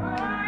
Hello,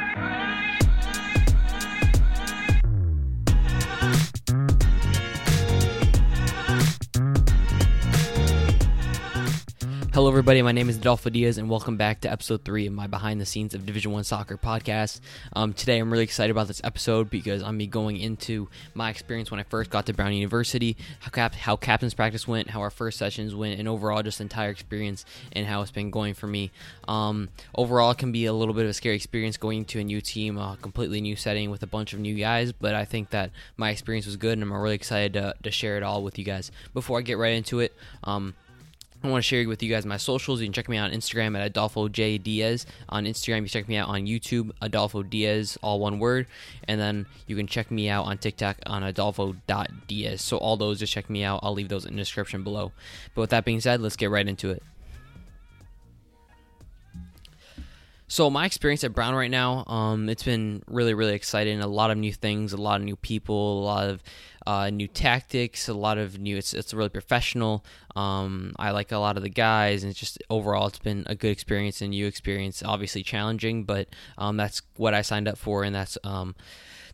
everybody. My name is Adolfo Diaz, and welcome back to episode three of my behind the scenes of Division One soccer podcast. Um, today, I'm really excited about this episode because I'm be going into my experience when I first got to Brown University, how, cap- how captain's practice went, how our first sessions went, and overall just entire experience and how it's been going for me. Um, overall, it can be a little bit of a scary experience going to a new team, a completely new setting with a bunch of new guys, but I think that my experience was good, and I'm really excited to, to share it all with you guys. Before I get right into it, um, I want to share with you guys my socials. You can check me out on Instagram at Adolfo J Diaz. On Instagram, you can check me out on YouTube, Adolfo Diaz, all one word. And then you can check me out on TikTok on Adolfo.diaz. So all those, just check me out. I'll leave those in the description below. But with that being said, let's get right into it. So my experience at Brown right now, um, it's been really, really exciting. A lot of new things, a lot of new people, a lot of uh, new tactics, a lot of new. It's it's really professional. Um, I like a lot of the guys, and it's just overall, it's been a good experience and new experience. Obviously challenging, but um, that's what I signed up for, and that's um,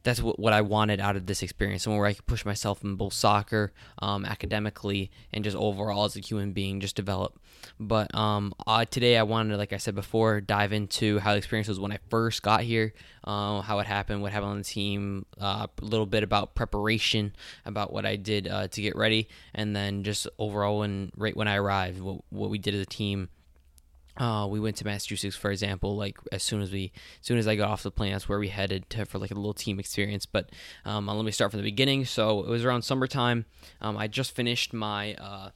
that's what, what I wanted out of this experience, and where I could push myself in both soccer, um, academically, and just overall as a human being, just develop. But um, today I wanted like I said before, dive into how the experience was when I first got here, uh, how it happened, what happened on the team, uh, a little bit about preparation, about what I did uh, to get ready, and then just overall when right when I arrived, what, what we did as a team uh, we went to Massachusetts, for example. Like as soon as we, as soon as I got off the plane, that's where we headed to for like a little team experience. But um, let me start from the beginning. So it was around summertime. Um, I just finished my uh,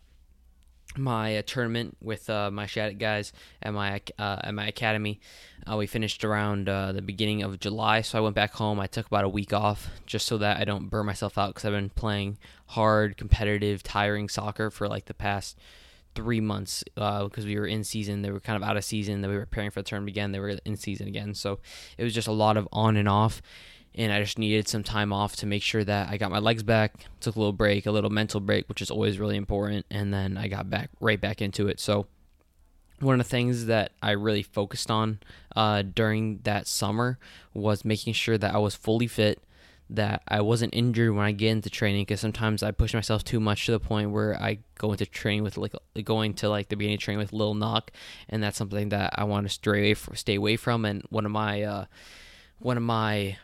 my uh, tournament with uh, my Shattuck guys at my uh, at my academy. Uh, we finished around the beginning of July, so I went back home. I took about a week off just so that I don't burn myself out because I've been playing hard, competitive, tiring soccer for like the past three months because uh, we were in season. They were kind of out of season. Then we were preparing for the tournament again. They were in season again. So it was just a lot of on and off. And I just needed some time off to make sure that I got my legs back, took a little break, a little mental break, which is always really important. And then I got back right back into it. So one of the things that I really focused on uh, during that summer was making sure that I was fully fit that I wasn't injured when I get into training because sometimes I push myself too much to the point where I go into training with like going to like the beginning of training with little knock, and that's something that I want to stay away from, stay away from. And one of my uh, one of my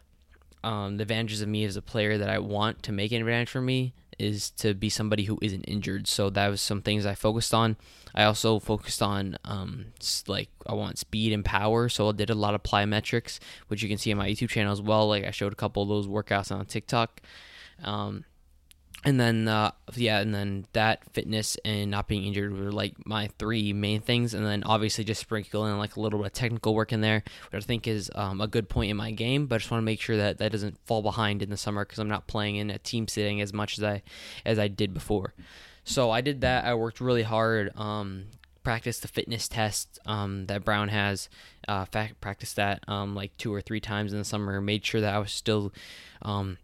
um, the advantages of me as a player that I want to make an advantage for me is to be somebody who isn't injured. So that was some things I focused on. I also focused on um, like I want speed and power. So I did a lot of plyometrics, which you can see on my YouTube channel as well. Like I showed a couple of those workouts on TikTok. Um, and then uh, yeah and then that fitness and not being injured were like my three main things. And then obviously just sprinkle in like a little bit of technical work in there which i think is um, a good point in my game. But i just want to make sure that that doesn't fall behind in the summer because i'm not playing in a team sitting as much as i as i did before. So i did that. I worked really hard um, practice the fitness test um, that brown has uh, fact practice that um, like two or three times in the summer made sure that i was still um,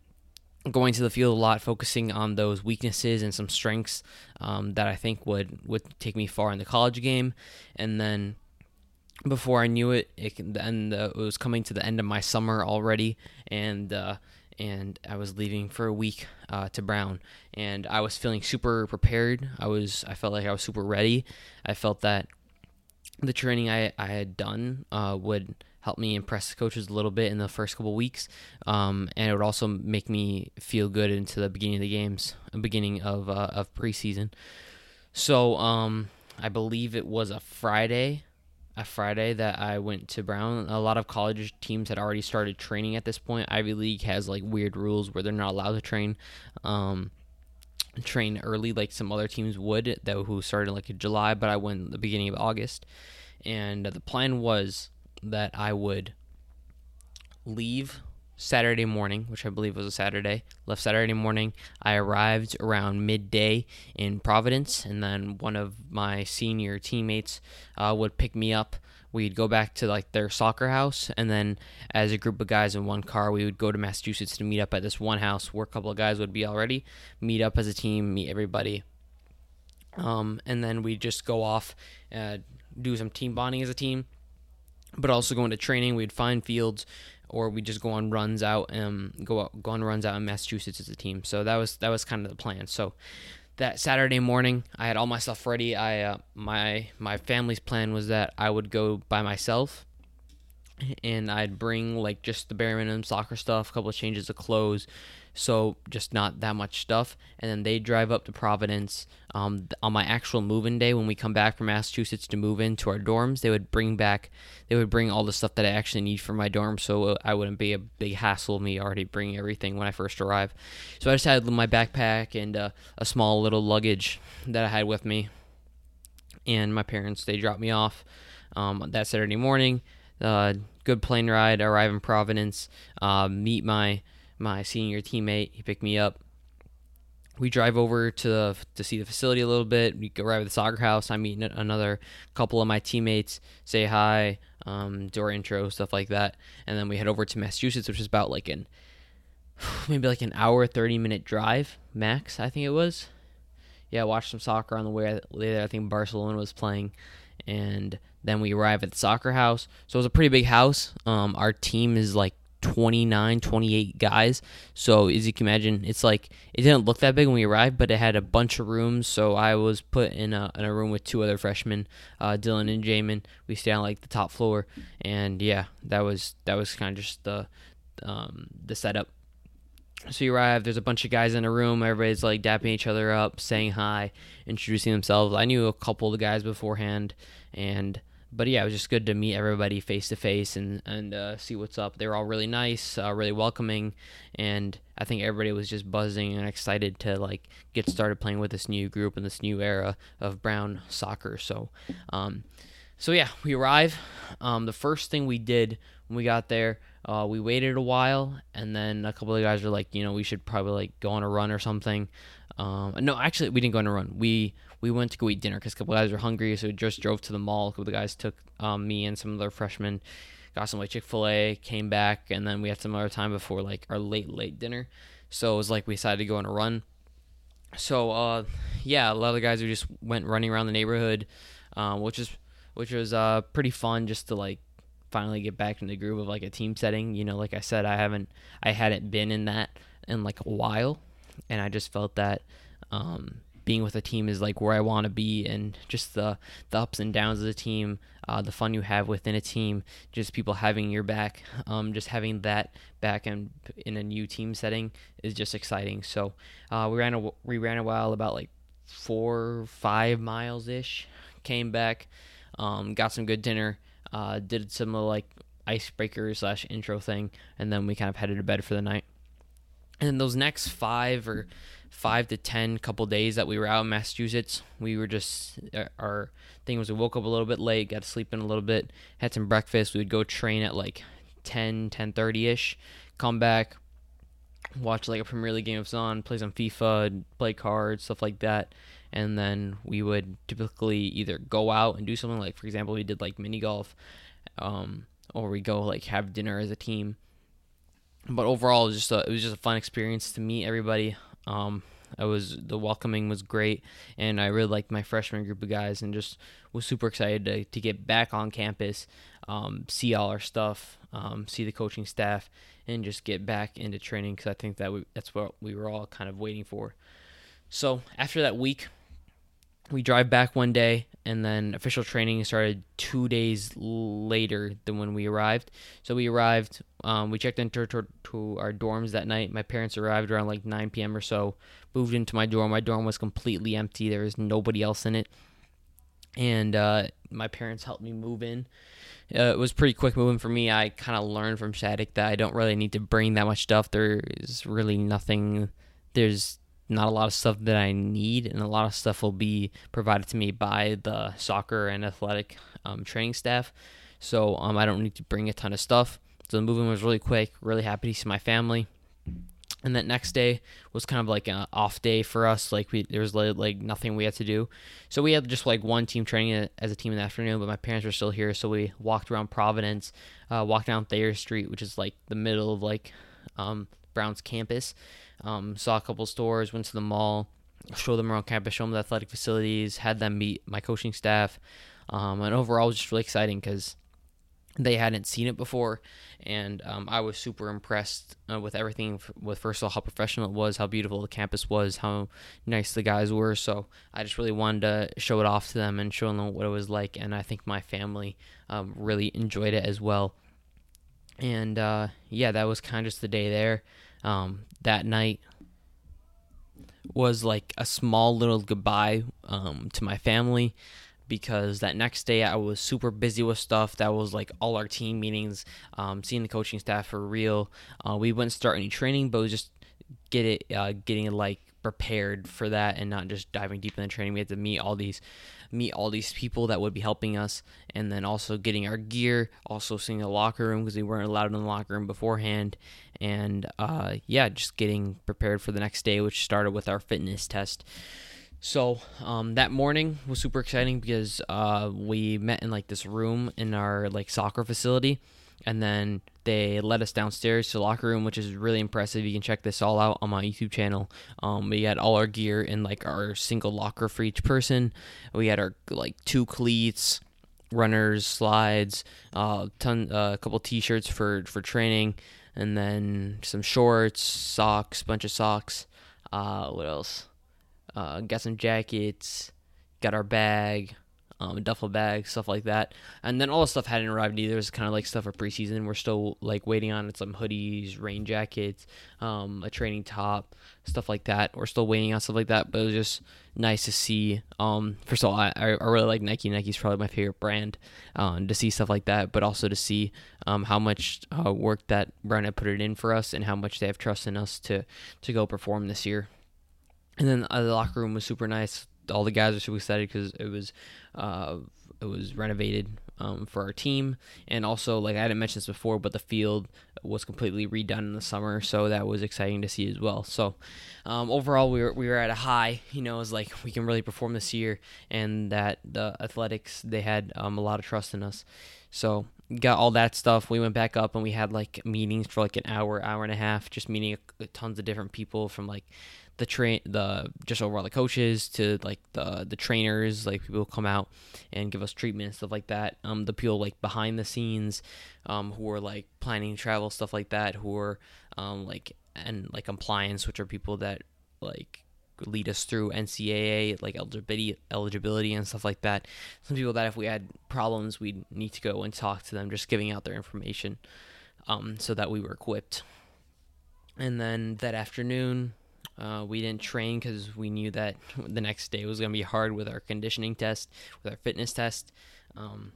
going to the field a lot, focusing on those weaknesses and some strengths um, that I think would would take me far in the college game, and then before I knew it, it and uh, it was coming to the end of my summer already, and uh, and I was leaving for a week uh, to Brown, and I was feeling super prepared. I was I felt like I was super ready. I felt that the training I I had done uh, would help me impress the coaches a little bit in the first couple weeks, um, and it would also make me feel good into the beginning of the games, beginning of uh, of preseason. So um, I believe it was a Friday, a Friday that I went to Brown. A lot of college teams had already started training at this point. Ivy League has like weird rules where they're not allowed to train. Um, train early like some other teams would that who started like in July but I went the beginning of August and the plan was that I would leave Saturday morning, which I believe was a Saturday. Left Saturday morning. I arrived around midday in Providence, and then one of my senior teammates uh, would pick me up. We'd go back to like their soccer house, and then as a group of guys in one car, we would go to Massachusetts to meet up at this one house where a couple of guys would be already. Meet up as a team, meet everybody, um, and then we'd just go off, uh, do some team bonding as a team but also going to training. We'd find fields, or we'd just go on runs out and go out, go on runs out in Massachusetts as a team. So that was that was kind of the plan. So that Saturday morning, I had all my stuff ready. I uh, my my family's plan was that I would go by myself, and I'd bring like just the bare minimum soccer stuff, a couple of changes of clothes, so just not that much stuff. And then they drive up to Providence um, on my actual move-in day when we come back from Massachusetts to move into our dorms. They would bring back, they would bring all the stuff that I actually need for my dorm, so uh, I wouldn't be a big hassle me already bringing everything when I first arrive. So I just had my backpack and uh, a small little luggage that I had with me. And my parents they dropped me off um, that Saturday morning. Uh, good plane ride. Arrive in Providence. Uh, meet my my senior teammate. He picked me up. We drive over to to see the facility a little bit. We go right to the soccer house. I meet another couple of my teammates, say hi, um, do our intro, stuff like that, and then we head over to Massachusetts, which is about like an maybe like an hour, thirty minute drive max. I think it was. Yeah, watched some soccer on the way there. I think Barcelona was playing, and then we arrive at the soccer house. So it was a pretty big house. Um, our team is like 29, 28 guys. So as you can imagine, it's like it didn't look that big when we arrived, but it had a bunch of rooms. So I was put in a, in a room with two other freshmen, uh, Dylan and Jamin. We stayed on like the top floor, and yeah, that was that was kind of just the um, the setup. So you arrive, there's a bunch of guys in a room, everybody's like dapping each other up, saying hi, introducing themselves. I knew a couple of the guys beforehand, and but yeah, it was just good to meet everybody face to face and and uh, see what's up. They were all really nice, uh, really welcoming, and I think everybody was just buzzing and excited to like get started playing with this new group and this new era of Brown soccer. So, um, so yeah, we arrive. Um, the first thing we did when we got there, uh, we waited a while, and then a couple of guys were like, you know, we should probably like go on a run or something. Um, no, actually, we didn't go on a run. We we went to go eat dinner because a couple guys were hungry, so we just drove to the mall. A couple of the guys took um, me and some of their freshmen, got some like Chick Fil A, came back, and then we had some other time before like our late late dinner. So it was like we decided to go on a run. So uh, yeah, a lot of the guys we just went running around the neighborhood, um, which is which was uh, pretty fun just to like finally get back in the groove of like a team setting. You know, like I said, I haven't I hadn't been in that in like a while, and I just felt that um, being with a team is like where I want to be, and just the the ups and downs of the team, uh, the fun you have within a team, just people having your back, um, just having that back and in a new team setting is just exciting. So uh, we ran a we ran a while about like four five miles ish, came back, um, got some good dinner, uh, did some like icebreaker slash intro thing, and then we kind of headed to bed for the night. And those next five or five to ten couple days that we were out in Massachusetts, we were just our thing was we woke up a little bit late, got to sleep in a little bit, had some breakfast. We would go train at like 10, 10.30 ish, come back, watch like a Premier League game of on, play some FIFA, play cards, stuff like that. And then we would typically either go out and do something like, for example, we did like mini golf, um, or we go like have dinner as a team. But overall, it was just a, it was just a fun experience to meet everybody. Um, I was the welcoming was great, and I really liked my freshman group of guys, and just was super excited to, to get back on campus, um, see all our stuff, um, see the coaching staff, and just get back into training because I think that we, that's what we were all kind of waiting for. So after that week, we drive back one day and then official training started two days later than when we arrived so we arrived um, we checked into to, to our dorms that night. My parents arrived around like 9 p.m or so moved into my dorm. My dorm was completely empty. There was nobody else in it. And uh, my parents helped me move in. Uh, it was pretty quick moving for me. I kind of learned from Shattuck that i don't really need to bring that much stuff. There is really nothing there's not a lot of stuff that I need, and a lot of stuff will be provided to me by the soccer and athletic um, training staff. So um, I don't need to bring a ton of stuff. So the moving was really quick. Really happy to see my family. And that next day was kind of like an off day for us. Like we, there was like nothing we had to do, so we had just like one team training as a team in the afternoon. But my parents were still here, so we walked around Providence, uh, walked down Thayer Street, which is like the middle of like um, Brown's campus, um, saw a couple stores, went to the mall, showed them around campus, showed them the athletic facilities, had them meet my coaching staff, um, and overall it was just really exciting because they hadn't seen it before. And um, i was super impressed uh, with everything with first of all how professional it was how beautiful the campus was how nice the guys were. So i just really wanted to show it off to them and show them what it was like. And i think my family um, really enjoyed it as well. And uh, yeah that was kind of just the day there. Um, that night was like a small little goodbye um, to my family because that next day I was super busy with stuff. That was like all our team meetings, um, seeing the coaching staff for real. Uh, we wouldn't start any training, but just get it, uh, getting like prepared for that and not just diving deep in the training. We had to meet all these meet all these people that would be helping us and then also getting our gear, also seeing the locker room because we weren't allowed in the locker room beforehand. And uh, yeah, just getting prepared for the next day, which started with our fitness test. So um, that morning was super exciting because uh, we met in like this room in our like soccer facility, and then they led us downstairs to the locker room, which is really impressive. You can check this all out on my YouTube channel. Um, we had all our gear in like our single locker for each person. We had our like two cleats, runners, slides, uh, ton, uh, a couple T-shirts for for training, and then some shorts, socks, bunch of socks. Uh, what else? Uh, got some jackets, got our bag, um, duffel bag, stuff like that. And then all the stuff hadn't arrived either. It's kind of like stuff for preseason. We're still like waiting on some hoodies, rain jackets, um, a training top, stuff like that. We're still waiting on stuff like that. But it was just nice to see. Um, first of all, I, I really like Nike. Nike's probably my favorite brand. Um, to see stuff like that, but also to see um, how much uh, work that brand had put it in for us and how much they have trust in us to to go perform this year. And then uh, the locker room was super nice. All the guys were super excited because it was uh, it was renovated um, for our team, and also like I didn't mention this before, but the field was completely redone in the summer, so that was exciting to see as well. So um, overall, we were we were at a high. You know, it was like we can really perform this year, and that the athletics they had um, a lot of trust in us. So got all that stuff. We went back up and we had like meetings for like an hour, hour and a half, just meeting tons of different people from like the train the just overall the coaches to like the the trainers like people come out and give us treatment and stuff like that. Um the people like behind the scenes um who are like planning travel stuff like that who are um like and like compliance which are people that like lead us through NCAA like eligibility eligibility and stuff like that. Some people that if we had problems we'd need to go and talk to them just giving out their information um so that we were equipped. And then that afternoon uh, we didn't train because we knew that the next day was going to be hard with our conditioning test, with our fitness test. Um,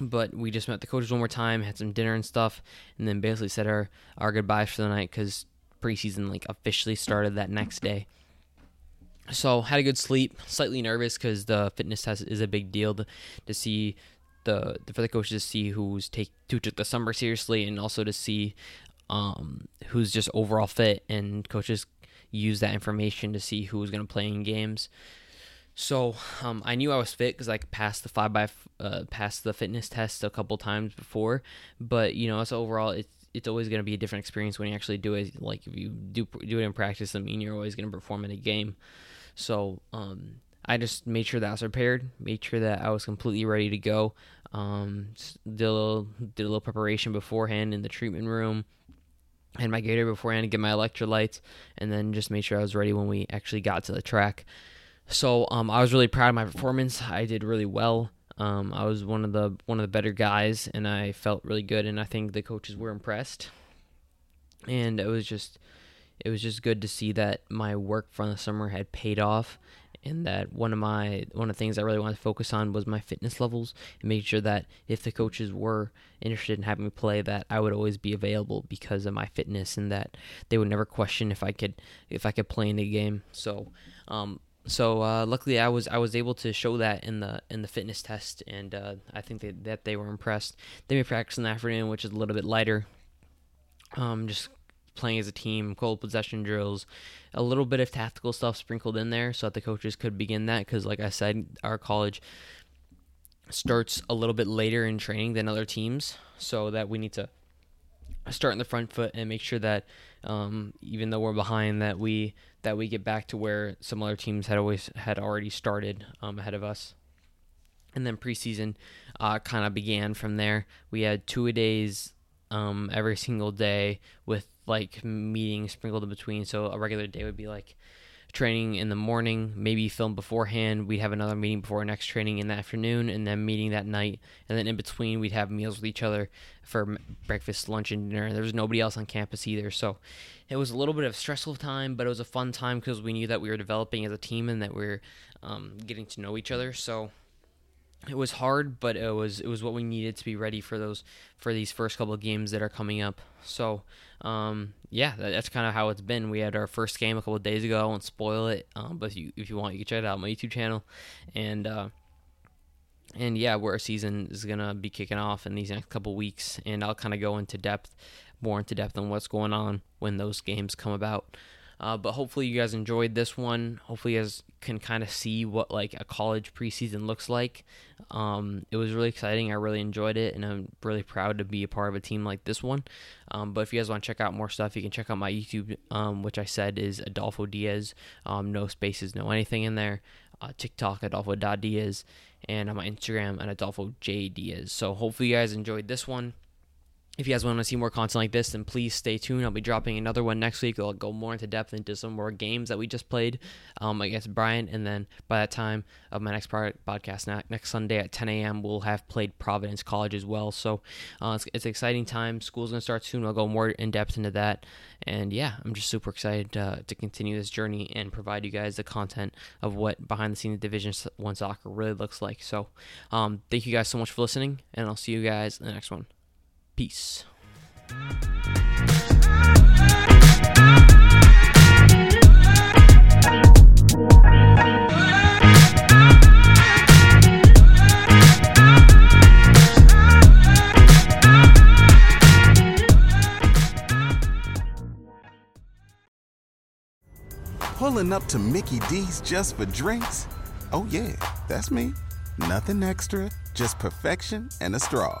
but we just met the coaches one more time, had some dinner and stuff, and then basically said our, our goodbyes for the night because preseason like officially started that next day. So had a good sleep, slightly nervous because the fitness test is a big deal to, to see the for the coaches to see who's take who took the summer seriously and also to see um, who's just overall fit and coaches use that information to see who was going to play in games. So um, I knew I was fit because I passed the five by uh, passed the fitness test a couple times before. But you know, so overall, it's it's always going to be a different experience when you actually do it. Like if you do do it in practice, I mean you're always going to perform in a game. So um, I just made sure that I was prepared, made sure that I was completely ready to go. Um, did a little did a little preparation beforehand in the treatment room had my gator beforehand to get my electrolytes, and then just made sure I was ready when we actually got to the track. So um, I was really proud of my performance. I did really well. Um, I was one of the one of the better guys, and I felt really good. And I think the coaches were impressed. And it was just, it was just good to see that my work from the summer had paid off, and that one of my one of the things I really wanted to focus on was my fitness levels and make sure that if the coaches were interested in having me play that I would always be available because of my fitness and that they would never question if I could if I could play in the game. So um so uh, luckily I was I was able to show that in the in the fitness test and uh, I think they, that they were impressed. They made practice in the afternoon which is a little bit lighter. Um just playing as a team, cold possession drills, a little bit of tactical stuff sprinkled in there so that the coaches could begin that. Because, like I said, our college starts a little bit later in training than other teams, so that we need to start in the front foot and make sure that um, even though we're behind, that we that we get back to where some other teams had always had already started um, ahead of us. and then preseason uh, kind of began from there. We had two a days um, every single day with like meetings sprinkled in between. So a regular day would be like training in the morning, maybe film beforehand. We'd have another meeting before our next training in the afternoon, and then meeting that night. And then in between, we'd have meals with each other for breakfast, lunch, and dinner. There was nobody else on campus either, so it was a little bit of stressful time, but it was a fun time because we knew that we were developing as a team and that we are um, getting to know each other. So it was hard, but it was it was what we needed to be ready for those for these first couple of games that are coming up. So um, yeah, that, that's kind of how it's been. We had our first game a couple of days ago. I won't spoil it, um, but if you if you want, you can check it out on my YouTube channel, and uh, and yeah, where our season is gonna be kicking off in these next couple weeks, and I'll kind of go into depth, more into depth on what's going on when those games come about. Uh, but hopefully you guys enjoyed this one. Hopefully you guys can kind of see what like a college preseason looks like. Um, it was really exciting. I really enjoyed it, and I'm really proud to be a part of a team like this one. Um, but if you guys want to check out more stuff, you can check out my YouTube, um, which I said is Adolfo Diaz. Um, no spaces, no anything in there. Uh, TikTok Adolfo.Diaz, and on my Instagram at Adolfo J Diaz. So hopefully you guys enjoyed this one if you guys want to see more content like this, then please stay tuned. I'll be dropping another one next week. I'll go more into depth into some more games that we just played um, against Bryant. And then by that time of my next podcast, next Sunday at 10 a.m., we'll have played Providence College as well. So uh, it's, it's, an exciting time. School's going to start soon. I'll go more in depth into that. And yeah, I'm just super excited to, to continue this journey and provide you guys the content of what behind the scenes Division 1 soccer really looks like. So um, thank you guys so much for listening, and I'll see you guys in the next one. Peace. Pulling up to Mickey D's just for drinks? Oh, yeah, that's me. Nothing extra, just perfection and a straw